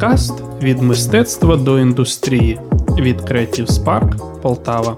Подкаст від мистецтва до індустрії від Creative Spark Полтава.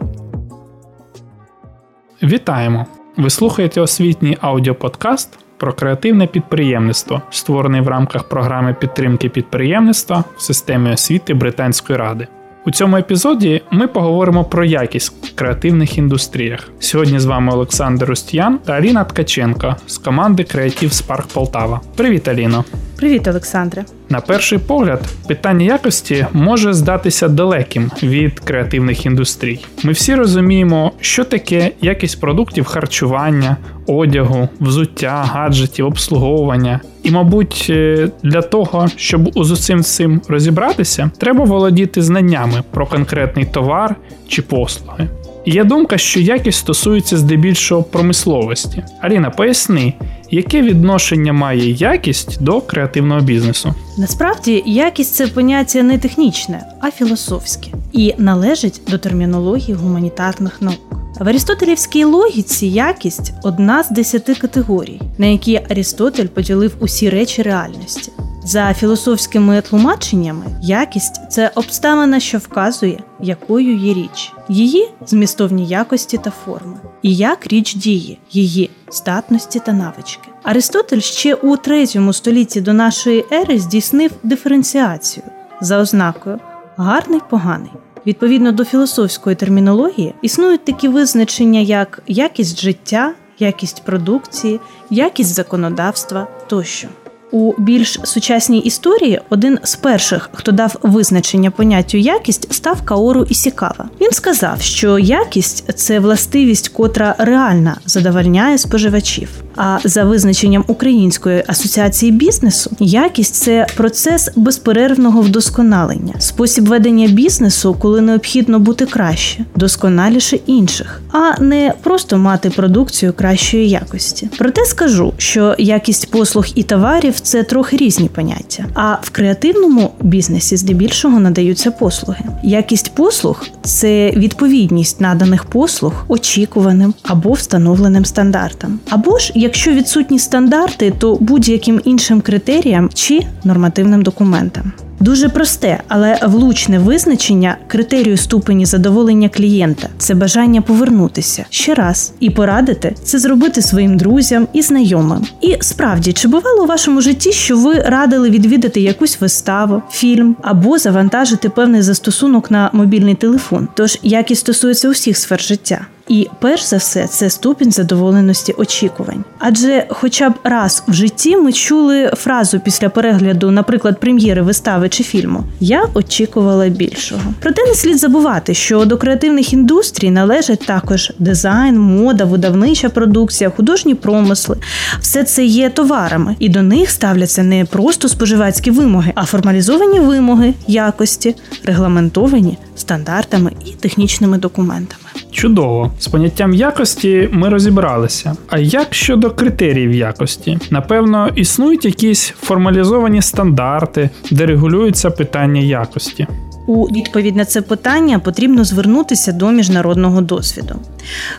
Вітаємо! Ви слухаєте освітній аудіоподкаст про креативне підприємництво, створений в рамках програми підтримки підприємництва в системі освіти Британської ради. У цьому епізоді ми поговоримо про якість в креативних індустріях. Сьогодні з вами Олександр Устян та Аліна Ткаченко з команди Creative Spark Полтава. Привіт, Аліно! Привіт, Олександре! На перший погляд, питання якості може здатися далеким від креативних індустрій. Ми всі розуміємо, що таке якість продуктів харчування, одягу, взуття, гаджетів, обслуговування. І, мабуть, е, для того, щоб з усім цим розібратися, треба володіти знаннями про конкретний товар чи послуги. Є думка, що якість стосується здебільшого промисловості. Аліна, поясни, яке відношення має якість до креативного бізнесу? Насправді якість це поняття не технічне, а філософське і належить до термінології гуманітарних наук. В Арістотелівській логіці якість одна з десяти категорій, на які Арістотель поділив усі речі реальності. За філософськими тлумаченнями, якість це обставина, що вказує, якою є річ, її змістовні якості та форми, і як річ діє, її здатності та навички. Аристотель ще у третьому столітті до нашої ери здійснив диференціацію за ознакою гарний поганий. Відповідно до філософської термінології існують такі визначення, як якість життя, якість продукції, якість законодавства тощо. У більш сучасній історії один з перших, хто дав визначення поняттю якість, став Каору Ісікава. Він сказав, що якість це властивість, котра реальна задовольняє споживачів. А за визначенням Української асоціації бізнесу, якість це процес безперервного вдосконалення, спосіб ведення бізнесу, коли необхідно бути краще, досконаліше інших, а не просто мати продукцію кращої якості. Проте скажу, що якість послуг і товарів це трохи різні поняття. А в креативному бізнесі здебільшого надаються послуги. Якість послуг це відповідність наданих послуг очікуваним або встановленим стандартам, або ж якщо відсутні стандарти, то будь-яким іншим критеріям чи нормативним документам. Дуже просте, але влучне визначення критерію ступені задоволення клієнта це бажання повернутися ще раз і порадити це зробити своїм друзям і знайомим. І справді, чи бувало у вашому житті, що ви радили відвідати якусь виставу, фільм або завантажити певний застосунок на мобільний телефон? Тож якість стосується усіх сфер життя. І перш за все, це ступінь задоволеності очікувань. Адже, хоча б раз в житті ми чули фразу після перегляду, наприклад, прем'єри вистави чи фільму Я очікувала більшого. Проте не слід забувати, що до креативних індустрій належать також дизайн, мода, видавнича продукція, художні промисли. Все це є товарами, і до них ставляться не просто споживацькі вимоги, а формалізовані вимоги якості, регламентовані стандартами і технічними документами. Чудово, з поняттям якості ми розібралися. А як щодо критеріїв якості? Напевно, існують якісь формалізовані стандарти, де регулюються питання якості. У відповідь на це питання потрібно звернутися до міжнародного досвіду.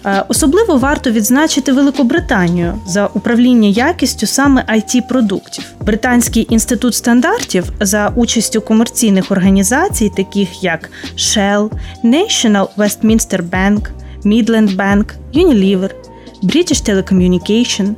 Е, особливо варто відзначити Великобританію за управління якістю саме it продуктів. Британський інститут стандартів за участю комерційних організацій, таких як Shell, National Westminster Bank, Midland Bank, Unilever, British Telecommunication,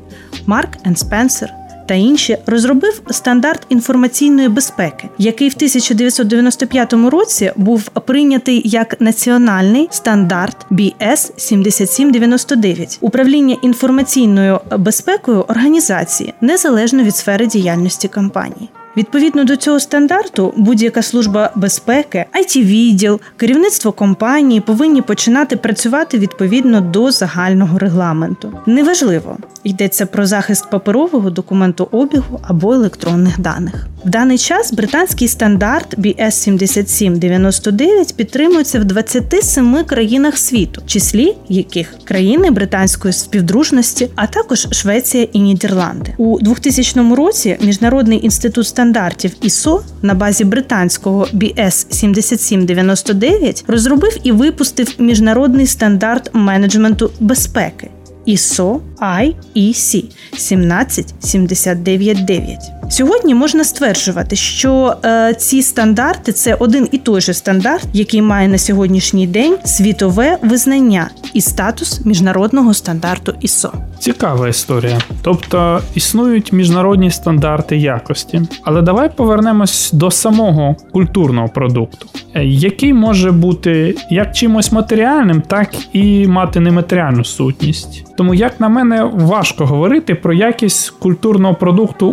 Mark Spencer – та інші розробив стандарт інформаційної безпеки, який в 1995 році був прийнятий як національний стандарт BS 7799 управління інформаційною безпекою організації незалежно від сфери діяльності компанії. Відповідно до цього стандарту, будь-яка служба безпеки, it відділ, керівництво компанії повинні починати працювати відповідно до загального регламенту. Неважливо, йдеться про захист паперового документу обігу або електронних даних. В даний час британський стандарт BS 7799 підтримується в 27 країнах світу, числі яких країни британської співдружності, а також Швеція і Нідерланди. У 2000 році міжнародний інститут стандартів ISO на базі британського BS 7799 розробив і випустив міжнародний стандарт менеджменту безпеки ISO IEC 17799. Сьогодні можна стверджувати, що е, ці стандарти це один і той же стандарт, який має на сьогоднішній день світове визнання і статус міжнародного стандарту ISO. Цікава історія. Тобто існують міжнародні стандарти якості. Але давай повернемось до самого культурного продукту, е, який може бути як чимось матеріальним, так і мати нематеріальну сутність. Тому, як на мене, важко говорити про якість культурного продукту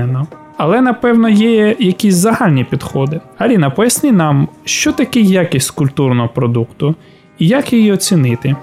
узагальнено. Але напевно є якісь загальні підходи. Аріна, поясни нам, що таке якість культурного продукту і як її оцінити.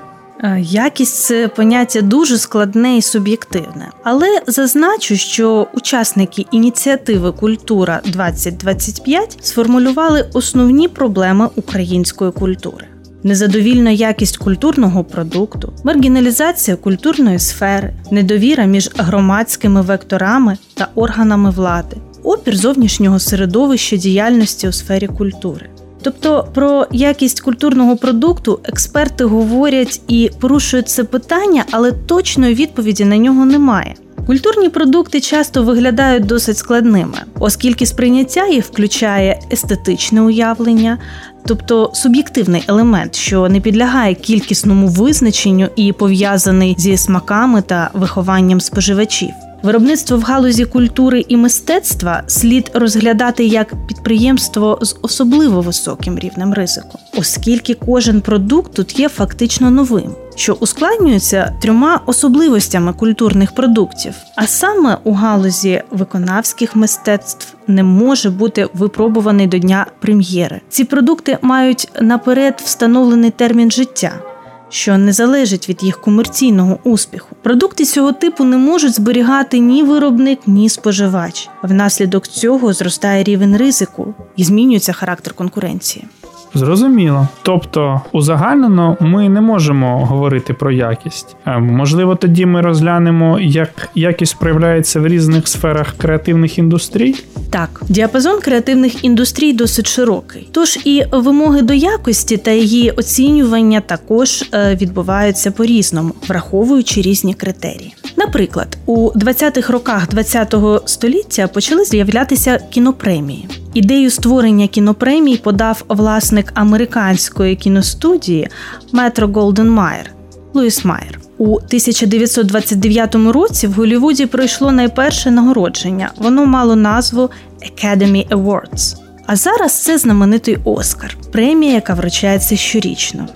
Е, якість це поняття дуже складне і суб'єктивне, але зазначу, що учасники ініціативи Культура 2025 сформулювали основні проблеми української культури. Незадовільна якість культурного продукту, маргіналізація культурної сфери, недовіра між громадськими векторами та органами влади, опір зовнішнього середовища діяльності у сфері культури. Тобто про якість культурного продукту експерти говорять і порушують це питання, але точної відповіді на нього немає. Культурні продукти часто виглядають досить складними, оскільки сприйняття їх включає естетичне уявлення, тобто суб'єктивний елемент, що не підлягає кількісному визначенню і пов'язаний зі смаками та вихованням споживачів. Виробництво в галузі культури і мистецтва слід розглядати як підприємство з особливо високим рівнем ризику, оскільки кожен продукт тут є фактично новим, що ускладнюється трьома особливостями культурних продуктів. А саме у галузі виконавських мистецтв не може бути випробуваний до дня прем'єри. Ці продукти мають наперед встановлений термін життя що не залежить від їх комерційного успіху. Продукти цього типу не можуть зберігати ні виробник, ні споживач. Внаслідок цього зростає рівень ризику і змінюється характер конкуренції. Зрозуміло. Тобто, узагальнено ми не можемо говорити про якість. Е, можливо, тоді ми розглянемо, як якість проявляється в різних сферах креативних індустрій. Так, діапазон креативних індустрій досить широкий. Тож і вимоги до якості та її оцінювання також е, відбуваються по різному, враховуючи різні критерії. Наприклад, у 20-х роках 20-го століття почали з'являтися кінопремії. Ідею створення кінопремій подав власник американської кіностудії Метро Голден Майер Луїс Майер. У 1929 році в Голлівуді пройшло найперше нагородження. Воно мало назву Academy Awards. А зараз це знаменитий Оскар, премія, яка вручається щорічно.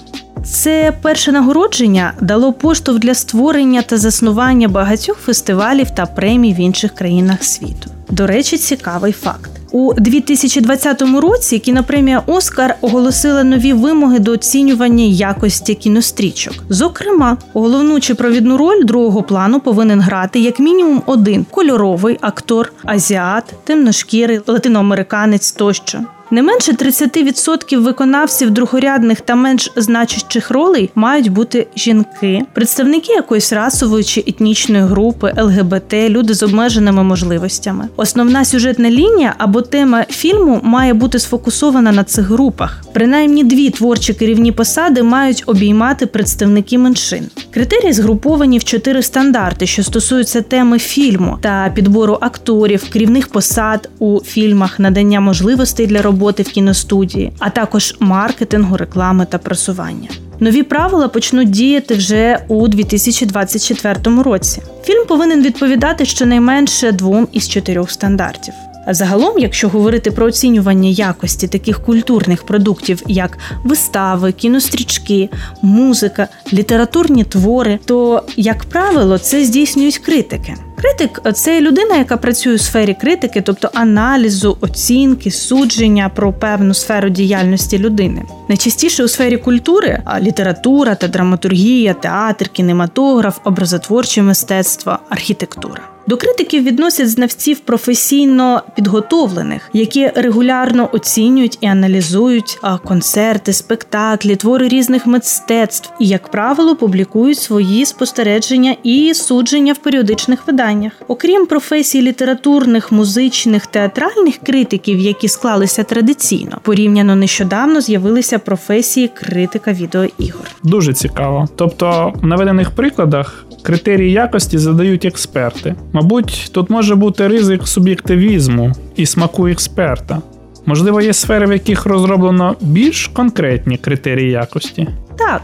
Це перше нагородження дало поштовх для створення та заснування багатьох фестивалів та премій в інших країнах світу. До речі, цікавий факт. У 2020 році кінопремія Оскар оголосила нові вимоги до оцінювання якості кінострічок. Зокрема, головну чи провідну роль другого плану повинен грати як мінімум один кольоровий актор, азіат, темношкірий, латиноамериканець тощо. Не менше 30% виконавців другорядних та менш значущих ролей мають бути жінки, представники якоїсь расової чи етнічної групи, ЛГБТ, люди з обмеженими можливостями. Основна сюжетна лінія або тема фільму має бути сфокусована на цих групах. Принаймні дві творчі керівні посади мають обіймати представники меншин. Критерії згруповані в чотири стандарти, що стосуються теми фільму та підбору акторів, керівних посад у фільмах, надання можливостей для роботи в кіностудії, а також маркетингу, реклами та просування. Нові правила почнуть діяти вже у 2024 році. Фільм повинен відповідати щонайменше двом із чотирьох стандартів. А загалом, якщо говорити про оцінювання якості таких культурних продуктів, як вистави, кінострічки, музика, літературні твори, то, як правило, це здійснюють критики. Критик це людина, яка працює у сфері критики, тобто аналізу, оцінки, судження про певну сферу діяльності людини. Найчастіше у сфері культури література та драматургія, театр, кінематограф, образотворче мистецтво, архітектура. До критиків відносять знавців професійно підготовлених, які регулярно оцінюють і аналізують концерти, спектаклі, твори різних мистецтв і, як правило, публікують свої спостереження і судження в періодичних виданнях. Окрім професій літературних, музичних, театральних критиків, які склалися традиційно, порівняно нещодавно з'явилися професії критика відеоігор. Дуже цікаво. Тобто, в наведених прикладах критерії якості задають експерти. Мабуть, тут може бути ризик суб'єктивізму і смаку експерта. Можливо, є сфери, в яких розроблено більш конкретні критерії якості. Так,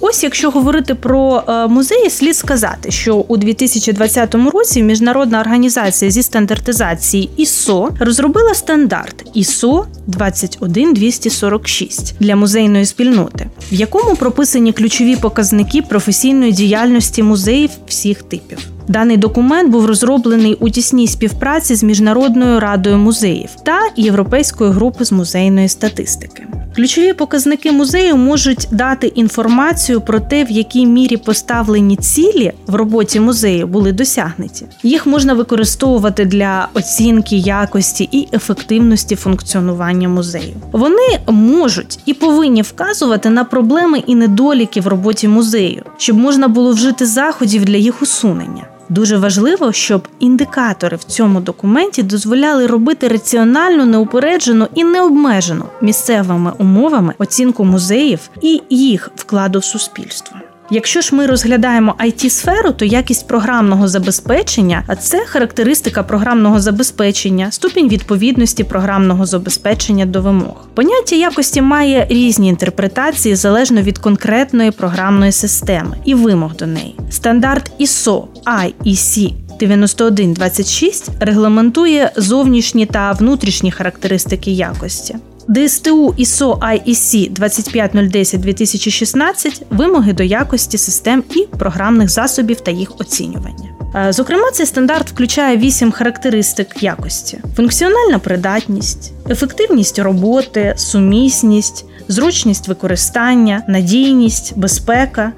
ось якщо говорити про е, музеї, слід сказати, що у 2020 році міжнародна організація зі стандартизації ISO розробила стандарт ISO 21246 для музейної спільноти, в якому прописані ключові показники професійної діяльності музеїв всіх типів. Даний документ був розроблений у тісній співпраці з міжнародною радою музеїв та європейською групою з музейної статистики. Ключові показники музею можуть дати інформацію про те, в якій мірі поставлені цілі в роботі музею були досягнуті. Їх можна використовувати для оцінки якості і ефективності функціонування музею. Вони можуть і повинні вказувати на проблеми і недоліки в роботі музею, щоб можна було вжити заходів для їх усунення. Дуже важливо, щоб індикатори в цьому документі дозволяли робити раціональну, неупереджену і необмежену місцевими умовами оцінку музеїв і їх вкладу в суспільство. Якщо ж ми розглядаємо it сферу то якість програмного забезпечення, а це характеристика програмного забезпечення, ступінь відповідності програмного забезпечення до вимог. Поняття якості має різні інтерпретації залежно від конкретної програмної системи і вимог до неї. Стандарт ISO IEC 9126 регламентує зовнішні та внутрішні характеристики якості. ДСТУ ISO IEC 25010-2016 вимоги до якості систем і програмних засобів та їх оцінювання. Е, зокрема, цей стандарт включає вісім характеристик якості: функціональна придатність, ефективність роботи, сумісність, зручність використання, надійність, безпека,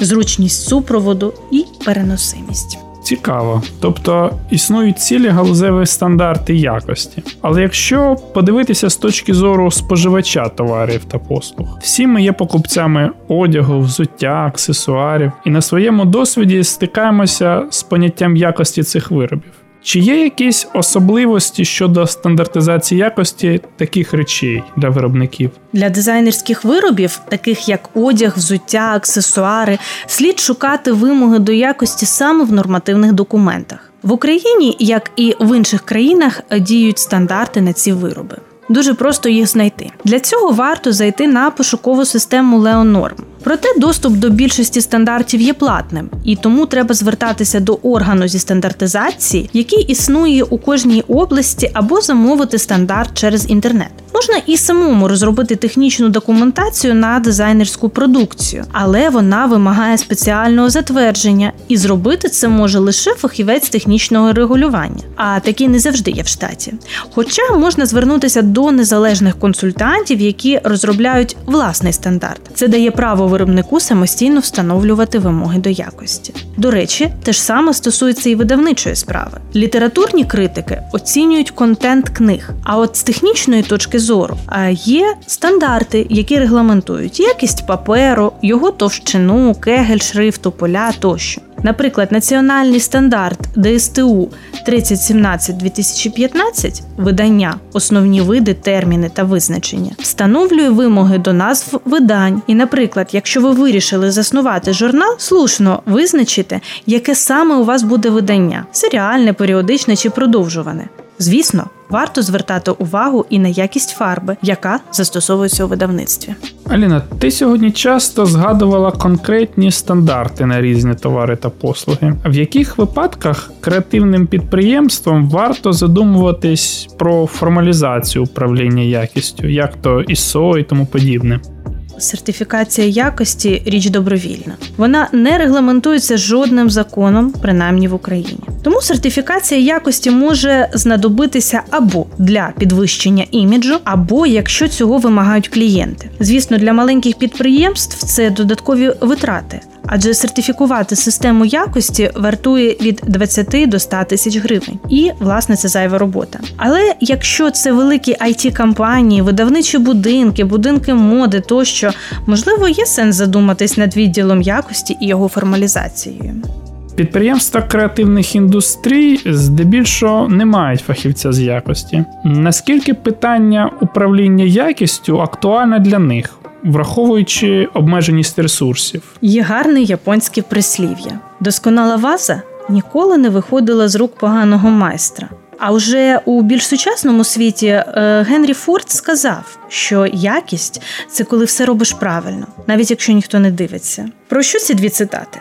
зручність супроводу і переносимість. Цікаво, тобто існують цілі галузеві стандарти якості. Але якщо подивитися з точки зору споживача товарів та послуг, всі ми є покупцями одягу, взуття, аксесуарів, і на своєму досвіді стикаємося з поняттям якості цих виробів. Чи є якісь особливості щодо стандартизації якості таких речей для виробників? Для дизайнерських виробів, таких як одяг, взуття, аксесуари, слід шукати вимоги до якості саме в нормативних документах. В Україні, як і в інших країнах, діють стандарти на ці вироби. Дуже просто їх знайти. Для цього варто зайти на пошукову систему Leonorm. Проте доступ до більшості стандартів є платним, і тому треба звертатися до органу зі стандартизації, який існує у кожній області, або замовити стандарт через інтернет. Можна і самому розробити технічну документацію на дизайнерську продукцію, але вона вимагає спеціального затвердження, і зробити це може лише фахівець технічного регулювання, а такі не завжди є в штаті. Хоча можна звернутися до незалежних консультантів, які розробляють власний стандарт. Це дає право виробнику самостійно встановлювати вимоги до якості. До речі, те ж саме стосується і видавничої справи. Літературні критики оцінюють контент книг. А от з технічної точки зору є стандарти, які регламентують якість паперу, його товщину, кегель, шрифту, поля тощо. Наприклад, національний стандарт ДСТУ 3017-2015 видання, основні види, терміни та визначення, встановлює вимоги до назв видань. І, наприклад, якщо ви вирішили заснувати журнал, слушно визначите, яке саме у вас буде видання серіальне, періодичне чи продовжуване. Звісно, варто звертати увагу і на якість фарби, яка застосовується у видавництві. Аліна, ти сьогодні часто згадувала конкретні стандарти на різні товари та послуги. В яких випадках креативним підприємством варто задумуватись про формалізацію управління якістю, як то ISO і тому подібне? Сертифікація якості річ добровільна. Вона не регламентується жодним законом, принаймні в Україні. Тому сертифікація якості може знадобитися або для підвищення іміджу, або якщо цього вимагають клієнти. Звісно, для маленьких підприємств це додаткові витрати адже сертифікувати систему якості вартує від 20 до 100 тисяч гривень. І, власне, це зайва робота. Але якщо це великі it компанії видавничі будинки, будинки моди тощо, можливо, є сенс задуматись над відділом якості і його формалізацією. Підприємства креативних індустрій здебільшого не мають фахівця з якості. Наскільки питання управління якістю актуальне для них? Враховуючи обмеженість ресурсів. Є гарне японське прислів'я: досконала ваза ніколи не виходила з рук поганого майстра. А вже у більш сучасному світі е, Генрі Форд сказав, що якість це коли все робиш правильно, навіть якщо ніхто не дивиться. Про що ці дві цитати?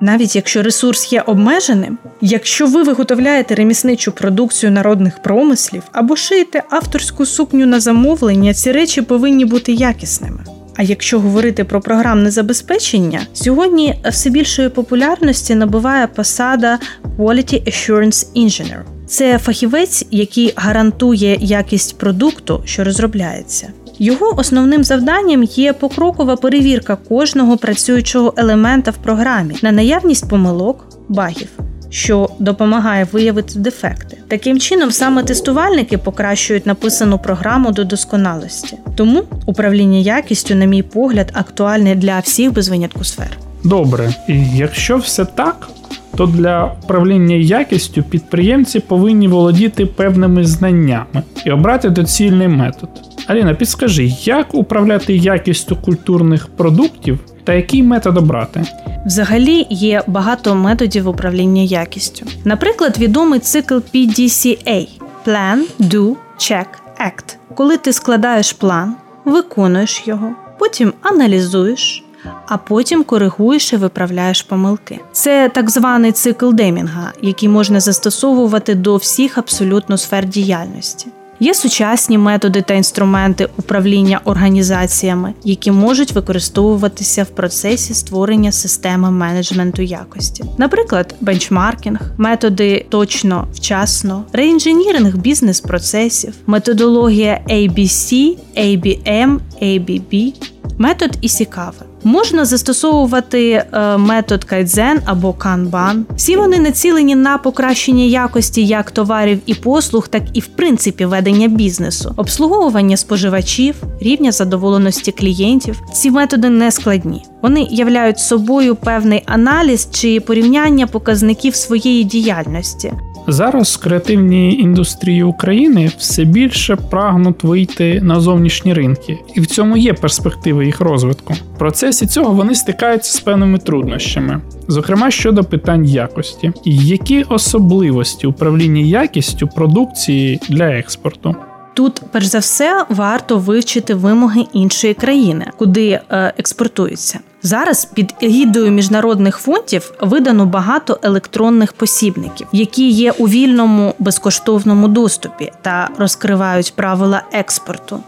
Навіть якщо ресурс є обмеженим, якщо ви виготовляєте ремісничу продукцію народних промислів або шиєте авторську сукню на замовлення, ці речі повинні бути якісними. А якщо говорити про програмне забезпечення, сьогодні все більшої популярності набуває посада Quality Assurance Engineer. Це фахівець, який гарантує якість продукту, що розробляється. Його основним завданням є покрокова перевірка кожного працюючого елемента в програмі на наявність помилок, багів, що допомагає виявити дефекти. Таким чином, саме тестувальники покращують написану програму до досконалості. Тому управління якістю, на мій погляд, актуальне для всіх без винятку сфер. Добре, і якщо все так, то для управління якістю підприємці повинні володіти певними знаннями і обрати доцільний метод. Аліна, підскажи, як управляти якістю культурних продуктів та який метод обрати? Взагалі є багато методів управління якістю. Наприклад, відомий цикл PDCA Plan, Do, Check, Act. Коли ти складаєш план, виконуєш його, потім аналізуєш, а потім коригуєш і виправляєш помилки. Це так званий цикл Демінга, який можна застосовувати до всіх абсолютно сфер діяльності. Є сучасні методи та інструменти управління організаціями, які можуть використовуватися в процесі створення системи менеджменту якості, наприклад, бенчмаркінг, методи точно, вчасно, реінженіринг бізнес-процесів, методологія ABC, ABM, ABB, метод Ісікави. Можна застосовувати е, метод кайдзен або канбан. Всі вони націлені на покращення якості як товарів і послуг, так і в принципі ведення бізнесу, обслуговування споживачів, рівня задоволеності клієнтів. Ці методи не складні. Вони являють собою певний аналіз чи порівняння показників своєї діяльності. Зараз креативні індустрії України все більше прагнуть вийти на зовнішні ринки, і в цьому є перспективи їх розвитку. В процесі цього вони стикаються з певними труднощами, зокрема щодо питань якості, які особливості управління якістю продукції для експорту. Тут, перш за все, варто вивчити вимоги іншої країни, куди е, експортується. Зараз під егідою міжнародних фондів видано багато електронних посібників, які є у вільному безкоштовному доступі та розкривають правила експорту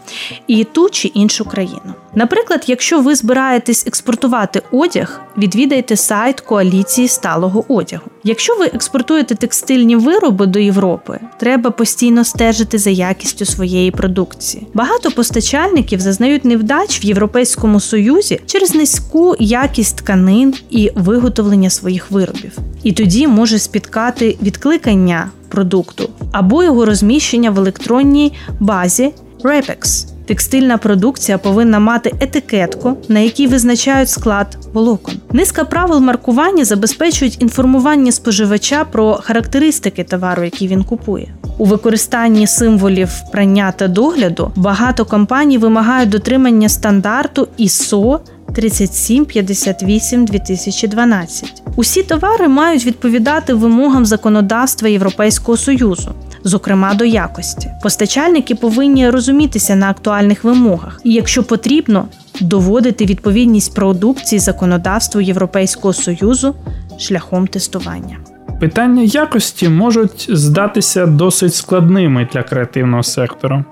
і ту чи іншу країну. Наприклад, якщо ви збираєтесь експортувати одяг, відвідайте сайт коаліції сталого одягу. Якщо ви експортуєте текстильні вироби до Європи, треба постійно стежити за якістю своєї продукції. Багато постачальників зазнають невдач в Європейському Союзі через низьку якість тканин і виготовлення своїх виробів. І тоді може спіткати відкликання продукту або його розміщення в електронній базі Repex. Текстильна продукція повинна мати етикетку, на якій визначають склад волокон. Низка правил маркування забезпечують інформування споживача про характеристики товару, який він купує. У використанні символів прання та догляду багато компаній вимагають дотримання стандарту ISO 3758 2012. Усі товари мають відповідати вимогам законодавства Європейського союзу. Зокрема до якості, постачальники повинні розумітися на актуальних вимогах, і, якщо потрібно, доводити відповідність продукції законодавству Європейського союзу шляхом тестування. Питання якості можуть здатися досить складними для креативного сектору.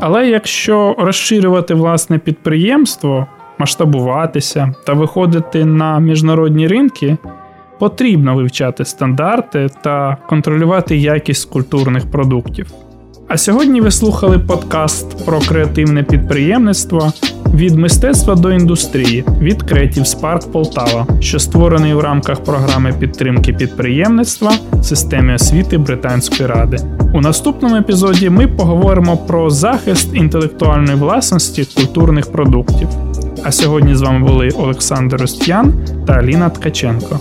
Але якщо розширювати власне підприємство, масштабуватися та виходити на міжнародні ринки, потрібно вивчати стандарти та контролювати якість культурних продуктів. А сьогодні ви слухали подкаст про креативне підприємництво від мистецтва до індустрії від Creative Spark Полтава, що створений в рамках програми підтримки підприємництва в системі освіти Британської ради. У наступному епізоді ми поговоримо про захист інтелектуальної власності культурних продуктів. А сьогодні з вами були Олександр Ростян та Аліна Ткаченко.